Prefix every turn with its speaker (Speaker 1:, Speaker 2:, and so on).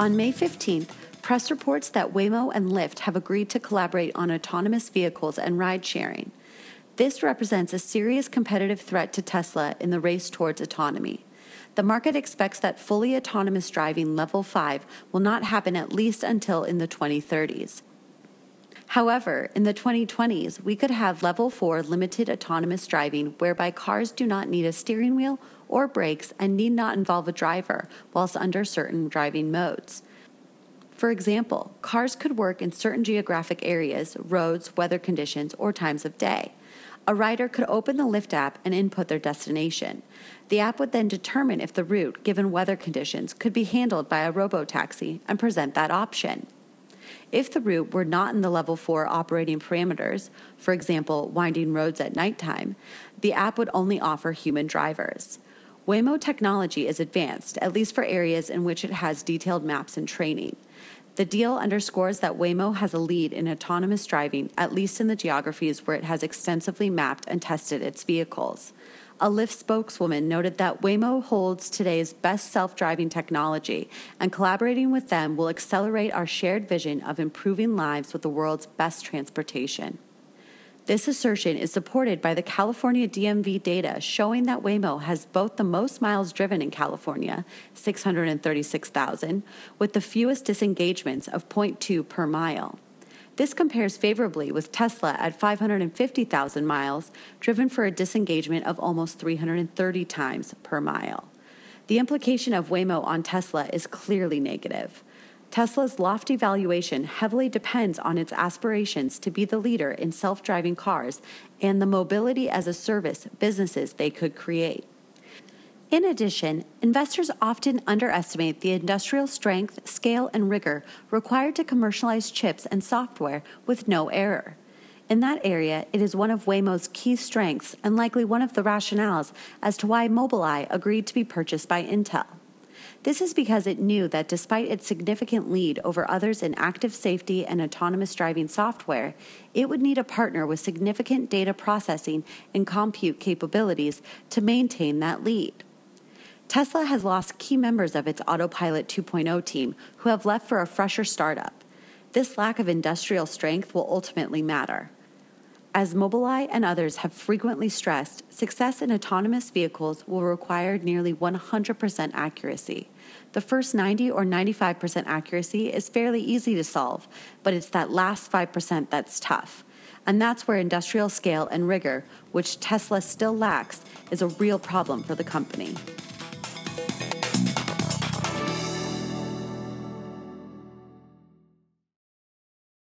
Speaker 1: On May 15th, press reports that Waymo and Lyft have agreed to collaborate on autonomous vehicles and ride sharing. This represents a serious competitive threat to Tesla in the race towards autonomy. The market expects that fully autonomous driving level 5 will not happen at least until in the 2030s. However, in the 2020s, we could have level 4 limited autonomous driving whereby cars do not need a steering wheel or brakes and need not involve a driver whilst under certain driving modes. For example, cars could work in certain geographic areas, roads, weather conditions, or times of day. A rider could open the Lyft app and input their destination. The app would then determine if the route, given weather conditions, could be handled by a robo taxi and present that option. If the route were not in the level 4 operating parameters, for example, winding roads at nighttime, the app would only offer human drivers. Waymo technology is advanced, at least for areas in which it has detailed maps and training. The deal underscores that Waymo has a lead in autonomous driving, at least in the geographies where it has extensively mapped and tested its vehicles. A Lyft spokeswoman noted that Waymo holds today's best self driving technology, and collaborating with them will accelerate our shared vision of improving lives with the world's best transportation. This assertion is supported by the California DMV data showing that Waymo has both the most miles driven in California, 636,000, with the fewest disengagements of 0.2 per mile. This compares favorably with Tesla at 550,000 miles, driven for a disengagement of almost 330 times per mile. The implication of Waymo on Tesla is clearly negative. Tesla's lofty valuation heavily depends on its aspirations to be the leader in self driving cars and the mobility as a service businesses they could create. In addition, investors often underestimate the industrial strength, scale, and rigor required to commercialize chips and software with no error. In that area, it is one of Waymo's key strengths and likely one of the rationales as to why Mobileye agreed to be purchased by Intel. This is because it knew that despite its significant lead over others in active safety and autonomous driving software, it would need a partner with significant data processing and compute capabilities to maintain that lead. Tesla has lost key members of its Autopilot 2.0 team who have left for a fresher startup. This lack of industrial strength will ultimately matter. As Mobileye and others have frequently stressed, success in autonomous vehicles will require nearly 100% accuracy. The first 90 or 95% accuracy is fairly easy to solve, but it's that last 5% that's tough. And that's where industrial scale and rigor, which Tesla still lacks, is a real problem for the company.